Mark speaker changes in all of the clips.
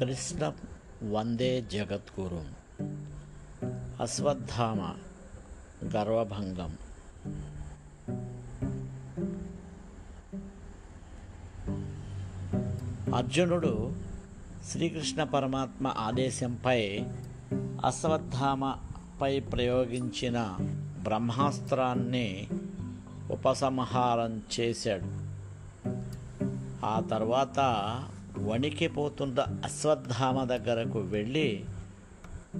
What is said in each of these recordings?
Speaker 1: కృష్ణ వందే జగద్గురు. అశ్వత్థామ గర్వభంగం. అర్జునుడు శ్రీకృష్ణ పరమాత్మ ఆదేశంపై అశ్వత్థామపై ప్రయోగించిన బ్రహ్మాస్త్రాన్ని ఉపసంహారం చేశాడు. ఆ తర్వాత వణికిపోతున్న అశ్వత్థామ దగ్గరకు వెళ్ళి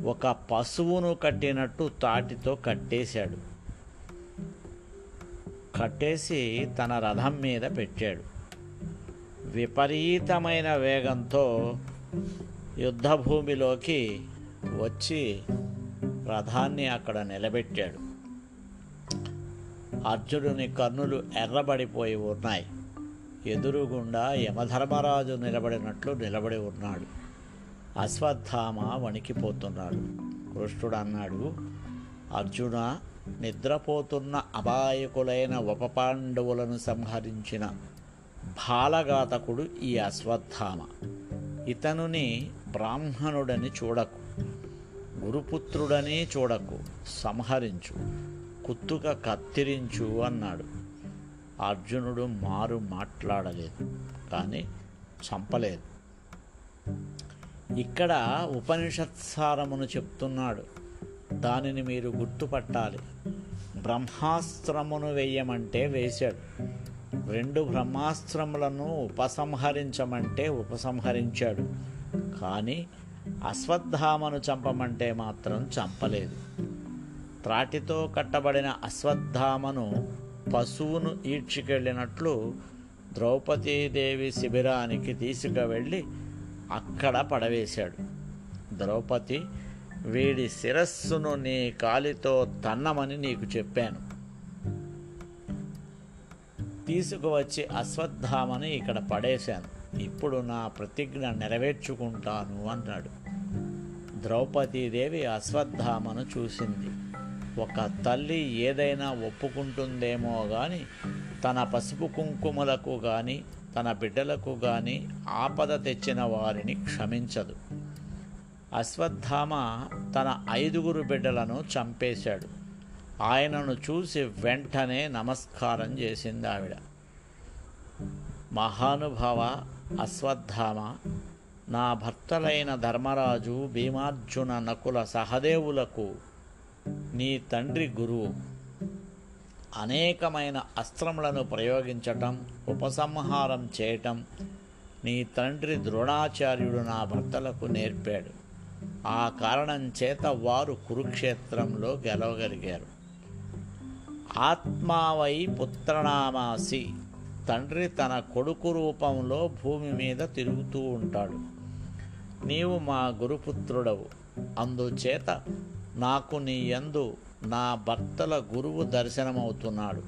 Speaker 1: ఒక పశువును కట్టినట్టు తాటితో కట్టేశాడు. కట్టేసి తన రథం మీద పెట్టాడు. విపరీతమైన వేగంతో యుద్ధభూమిలోకి వచ్చి రథాన్ని అక్కడ నిలబెట్టాడు. అర్జునుని కన్నులు ఎర్రబడిపోయి ఉన్నాయి. ఎదురుగుండా యమధర్మరాజు నిలబడినట్లు నిలబడి ఉన్నాడు. అశ్వత్థామ వణికిపోతున్నాడు. కృష్ణుడు అన్నాడు అర్జున నిద్రపోతున్న అబాయకులైన ఉపపాండవులను సంహరించిన బాలఘాతకుడు ఈ అశ్వత్థామ. ఇతనుని బ్రాహ్మణుడని చూడకు గురుపుత్రుడని చూడకు సంహరించు కుత్తుక కత్తిరించు అన్నాడు. అర్జునుడు మారు మాట్లాడలేదు కానీ చంపలేదు. ఇక్కడ ఉపనిషత్సారమును చెప్తున్నాడు. దానిని మీరు గుర్తుపట్టాలి. బ్రహ్మాస్త్రమును వేయమంటే వేశాడు. రెండు బ్రహ్మాస్త్రములను ఉపసంహరించమంటే ఉపసంహరించాడు. కానీ అశ్వత్థామను చంపమంటే మాత్రం చంపలేదు. త్రాటితో కట్టబడిన అశ్వత్థామను పశువును ఈడ్చికెళ్ళినట్లు ద్రౌపదీదేవి శిబిరానికి తీసుకువెళ్ళి అక్కడ పడవేశాడు. ద్రౌపది వీడి శిరస్సును నీ కాలితో తన్నమని నీకు చెప్పాను. తీసుకువచ్చి అశ్వత్థామని ఇక్కడ పడేశాను. ఇప్పుడు నా ప్రతిజ్ఞ నెరవేర్చుకుంటాను అన్నాడు. ద్రౌపదీదేవి అశ్వత్థామను చూసింది. ఒక తల్లి ఏదైనా ఒప్పుకుంటుందేమో కానీ తన పసుపు కుంకుమలకు కానీ తన బిడ్డలకు కానీ ఆపద తెచ్చిన వారిని క్షమించదు. అశ్వత్థామ తన ఐదుగురు బిడ్డలను చంపేశాడు. ఆయనను చూసి వెంటనే నమస్కారం చేసింది ఆవిడ. మహానుభావ అశ్వత్థామ నా భర్తలైన ధర్మరాజు భీమార్జున నకుల సహదేవులకు నీ తండ్రి గురువు అనేకమైన అస్త్రములను ప్రయోగించటం ఉపసంహారం చేయటం నీ తండ్రి ద్రోణాచార్యుడు నా భర్తలకు నేర్పాడు. ఆ కారణం చేత వారు కురుక్షేత్రంలో గెలవగలిగారు. ఆత్మావై పుత్రనామాసి తండ్రి తన కొడుకు రూపంలో భూమి మీద తిరుగుతూ ఉంటాడు. నీవు మా గురుపుత్రుడవు. అందుచేత నాకు నీ యందు నా భర్తల గురువు దర్శనమవుతున్నాడు.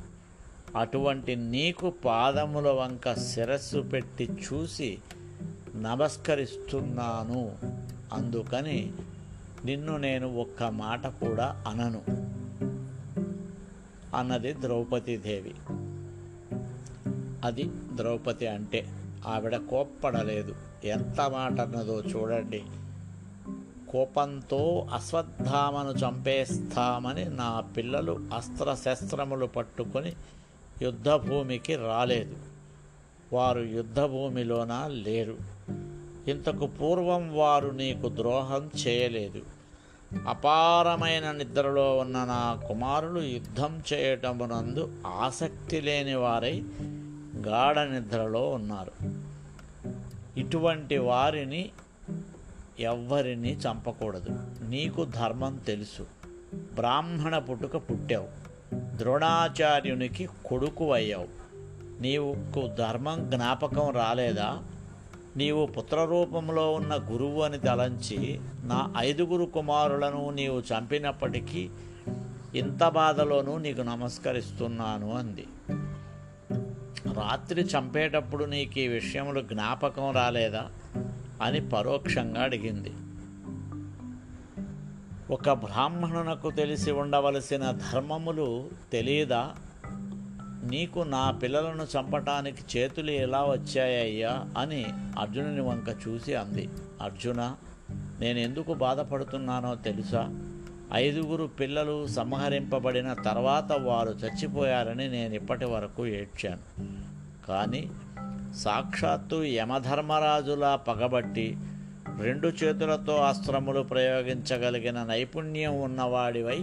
Speaker 1: అటువంటి నీకు పాదముల వంక శిరస్సు పెట్టి చూసి నమస్కరిస్తున్నాను. అందుకని నిన్ను నేను ఒక్క మాట కూడా అనను. అన్నది ద్రౌపదీదేవి. అది ద్రౌపది అంటే ఆవిడ కోప్పడలేదు. ఎంత మాట అన్నదో చూడండి. కోపంతో అశ్వత్థామను చంపేస్తామని నా పిల్లలు అస్త్రశస్త్రములు పట్టుకొని యుద్ధభూమికి రాలేదు. వారు యుద్ధభూమిలోన లేరు. ఇంతకు పూర్వం వారు నీకు ద్రోహం చేయలేదు. అపారమైన నిద్రలో ఉన్న నా కుమారులు యుద్ధం చేయటమునందు ఆసక్తి లేని వారై గాఢ నిద్రలో ఉన్నారు. ఇటువంటి వారిని ఎవ్వరిని చంపకూడదు. నీకు ధర్మం తెలుసు. బ్రాహ్మణ పుట్టుక పుట్టావు. ద్రోణాచార్యునికి కొడుకు అయ్యావు. నీకు ధర్మం జ్ఞాపకం రాలేదా? నీవు పుత్రరూపంలో ఉన్న గురువు అని తలంచి నా ఐదుగురు కుమారులను నీవు చంపినప్పటికీ ఇంత బాధలోనూ నీకు నమస్కరిస్తున్నాను అంది. రాత్రి చంపేటప్పుడు నీకు ఈ విషయములు జ్ఞాపకం రాలేదా? అని పరోక్షంగా అడిగింది. ఒక బ్రాహ్మణునకు తెలిసి ఉండవలసిన ధర్మములు తెలియదా నీకు నా పిల్లలను చంపటానికి చేతులు ఎలా వచ్చాయ్యా అని అర్జునుని వంక చూసి అంది. అర్జున నేను ఎందుకు బాధపడుతున్నానో తెలుసా? ఐదుగురు పిల్లలు సంహరింపబడిన తర్వాత వారు చచ్చిపోయారని నేను ఇప్పటి వరకు ఏడ్చాను. కానీ సాక్షాత్తు యమధర్మరాజులా పగబట్టి రెండు చేతులతో అస్త్రములు ప్రయోగించగలిగిన నైపుణ్యం ఉన్నవాడివై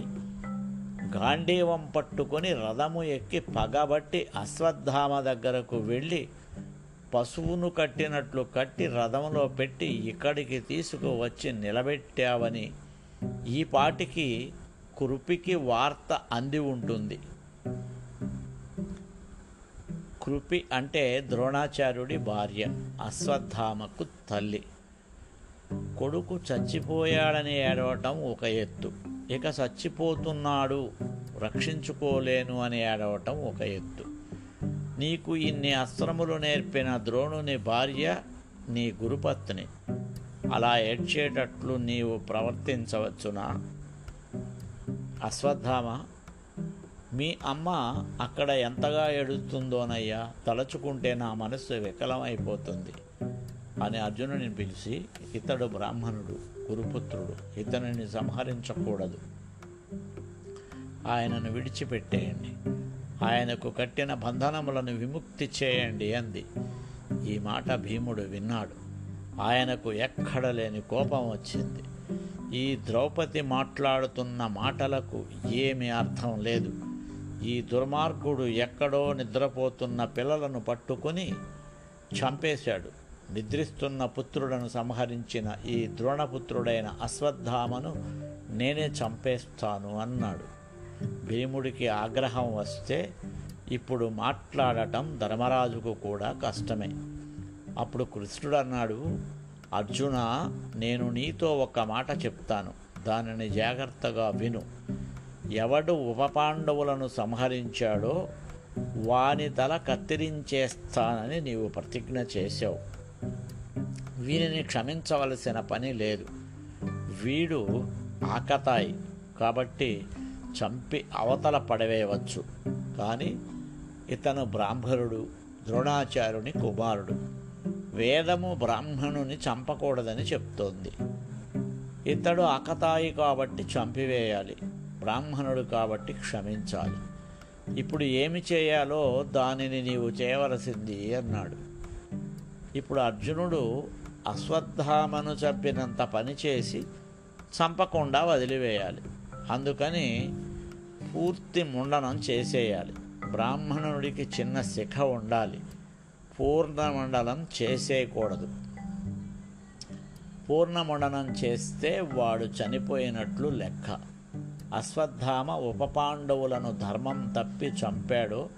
Speaker 1: గాంధీవం పట్టుకొని రథము ఎక్కి పగబట్టి అశ్వత్థామ దగ్గరకు వెళ్ళి పశువును కట్టినట్లు కట్టి రథంలో పెట్టి ఇక్కడికి తీసుకువచ్చి నిలబెట్టావని ఈ పాటికి కురుపికి వార్త అంది ఉంటుంది. కృపి అంటే ద్రోణాచార్యుడి భార్య అశ్వత్థామకు తల్లి. కొడుకు చచ్చిపోయాడని ఏడవటం ఒక ఎత్తు. ఇక చచ్చిపోతున్నాడు రక్షించుకోలేను అని ఏడవటం ఒక ఎత్తు. నీకు ఇన్ని అస్త్రములు నేర్పిన ద్రోణుని భార్య నీ గురుపత్ని. అలా ఏడ్చేటట్లు నీవు ప్రవర్తించవచ్చునా? అశ్వత్థామ మీ అమ్మ అక్కడ ఎంతగా ఏడుస్తుందోనయ్యా? తలచుకుంటే నా మనస్సు వికలమైపోతుంది. అని అర్జునుని పిలిచి ఇతడు బ్రాహ్మణుడు గురుపుత్రుడు ఇతనిని సంహరించకూడదు. ఆయనను విడిచిపెట్టేయండి. ఆయనకు కట్టిన బంధనములను విముక్తి చేయండి అంది. ఈ మాట భీముడు విన్నాడు. ఆయనకు ఎక్కడ లేని కోపం వచ్చింది. ఈ ద్రౌపది మాట్లాడుతున్న మాటలకు ఏమీ అర్థం లేదు. ఈ దుర్మార్గుడు ఎక్కడో నిద్రపోతున్న పిల్లలను పట్టుకొని చంపేశాడు. నిద్రిస్తున్న పుత్రులను సంహరించిన ఈ ద్రోణపుత్రుడైన అశ్వత్థామను నేనే చంపేస్తాను అన్నాడు. భీముడికి ఆగ్రహం వస్తే ఇప్పుడు మాట్లాడటం ధర్మరాజుకు కూడా కష్టమే. అప్పుడు కృష్ణుడు అన్నాడు అర్జున నేను నీతో ఒక మాట చెప్తాను. దానిని జాగ్రత్తగా విను. ఎవడు ఉపపాండవులను సంహరించాడో వాని తల కత్తిరించేస్తానని నీవు ప్రతిజ్ఞ చేశావు. వీనిని క్షమించవలసిన పని లేదు. వీడు ఆకతాయి కాబట్టి చంపి అవతల పడవేయవచ్చు. కానీ ఇతను బ్రాహ్మణుడు ద్రోణాచార్యుని కుమారుడు. వేదము బ్రాహ్మణుని చంపకూడదని చెప్తోంది. ఇతడు అకతాయి కాబట్టి చంపివేయాలి. బ్రాహ్మణుడు కాబట్టి క్షమించాలి. ఇప్పుడు ఏమి చేయాలో దానిని నీవు చేయవలసింది అన్నాడు. ఇప్పుడు అర్జునుడు అశ్వత్థామను చంపినంత పని చేసి చంపకుండా వదిలివేయాలి. అందుకని పూర్తి ముండనం చేసేయాలి. బ్రాహ్మణుడికి చిన్న శిఖ ఉండాలి. పూర్ణమండలం చేసేయకూడదు. పూర్ణమండనం చేస్తే వాడు చనిపోయినట్లు లెక్క. అశ్వత్థామ ఉపపాండవులను ధర్మం తప్పి చంపాడో.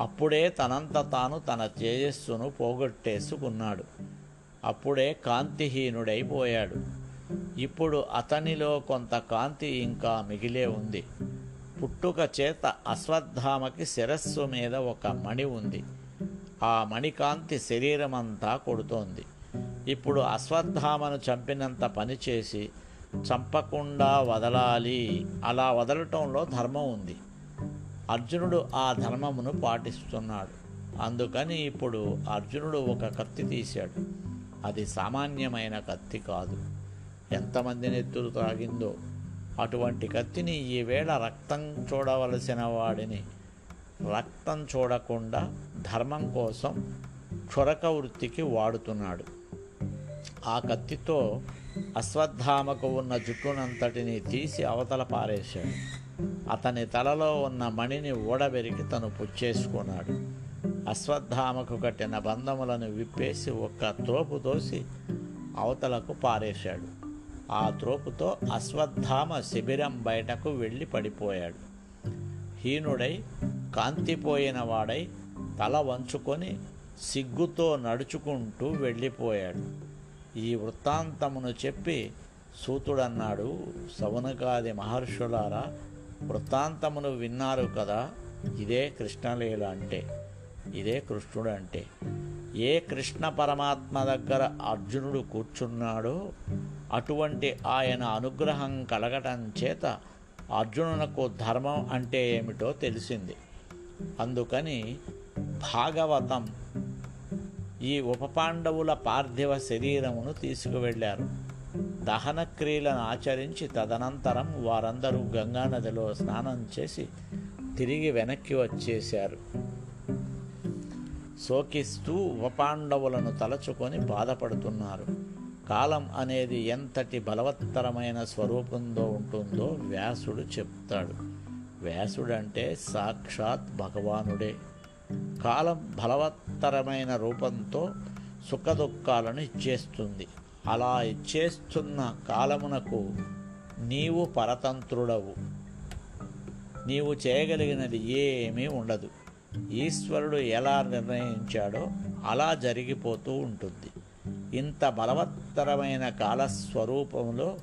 Speaker 1: అప్పుడే తనంత తాను తన తేజస్సును పోగొట్టేసుకున్నాడు. అప్పుడే కాంతిహీనుడైపోయాడు. ఇప్పుడు అతనిలో కొంత కాంతి ఇంకా మిగిలే ఉంది. పుట్టుక చేత అశ్వత్థామకి శిరస్సు మీద ఒక మణి ఉంది. ఆ మణికాంతి శరీరమంతా కొడుతోంది. ఇప్పుడు అశ్వత్థామను చంపినంత పని చేసి చంపకుండా వదలాలి. అలా వదలటంలో ధర్మం ఉంది. అర్జునుడు ఆ ధర్మమును పాటిస్తున్నాడు. అందుకని ఇప్పుడు అర్జునుడు ఒక కత్తి తీశాడు. అది సామాన్యమైన కత్తి కాదు. ఎంతమంది నెత్తులు తాగిందో అటువంటి కత్తిని ఈవేళ రక్తం చూడవలసిన వాడిని. రక్తం చూడకుండా ధర్మం కోసం క్షురక వృత్తికి వాడుతున్నాడు. ఆ కత్తితో అశ్వత్థామకు ఉన్న జుట్టునంతటిని తీసి అవతల పారేశాడు. అతని తలలో ఉన్న మణిని ఊడబెరికి తను పుచ్చేసుకున్నాడు. అశ్వత్థామకు కట్టిన బంధములను విప్పేసి ఒక్క త్రోపు తోసి అవతలకు పారేశాడు. ఆ త్రోపుతో అశ్వత్థామ శిబిరం బయటకు వెళ్ళి పడిపోయాడు. హీనుడై కాంతిపోయిన వాడై తల వంచుకొని సిగ్గుతో నడుచుకుంటూ వెళ్ళిపోయాడు. ఈ వృత్తాంతమును చెప్పి సూతుడన్నాడు సవనకాది మహర్షులారా వృత్తాంతమును విన్నారు కదా ఇదే కృష్ణలీల అంటే ఇదే కృష్ణుడు అంటే. ఏ కృష్ణ పరమాత్మ దగ్గర అర్జునుడు కూర్చున్నాడో అటువంటి ఆయన అనుగ్రహం కలగటం చేత అర్జునునకు ధర్మం అంటే ఏమిటో తెలిసింది. అందుకని భాగవతం ఈ ఉపపాండవుల పార్థివ శరీరమును తీసుకువెళ్ళారు. దహనక్రియలను ఆచరించి తదనంతరం వారందరూ గంగానదిలో స్నానం చేసి తిరిగి వెనక్కి వచ్చేశారు. శోకిస్తూ ఉపపాండవులను తలచుకొని బాధపడుతున్నారు. కాలం అనేది ఎంతటి బలవత్తరమైన స్వరూపంలో ఉంటుందో వ్యాసుడు చెప్తాడు. వ్యాసుడంటే సాక్షాత్ భగవానుడే. కాలం బలవత్తరమైన రూపంతో సుఖదుఖాలను ఇచ్చేస్తుంది. అలా ఇచ్చేస్తున్న కాలమునకు నీవు పరతంత్రుడవు. నీవు చేయగలిగినది ఏమీ ఉండదు. ఈశ్వరుడు ఎలా నిర్ణయించాడో అలా జరిగిపోతూ ఉంటుంది. ఇంత బలవత్తరమైన కాలస్వరూపంలో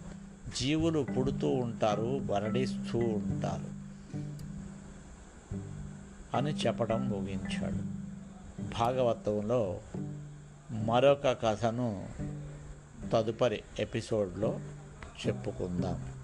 Speaker 1: జీవులు పుడుతూ ఉంటారు మరణిస్తూ ఉంటారు. అని చెప్పడం ముగించాడు. భాగవతంలో మరొక కథను తదుపరి ఎపిసోడ్లో చెప్పుకుందాం.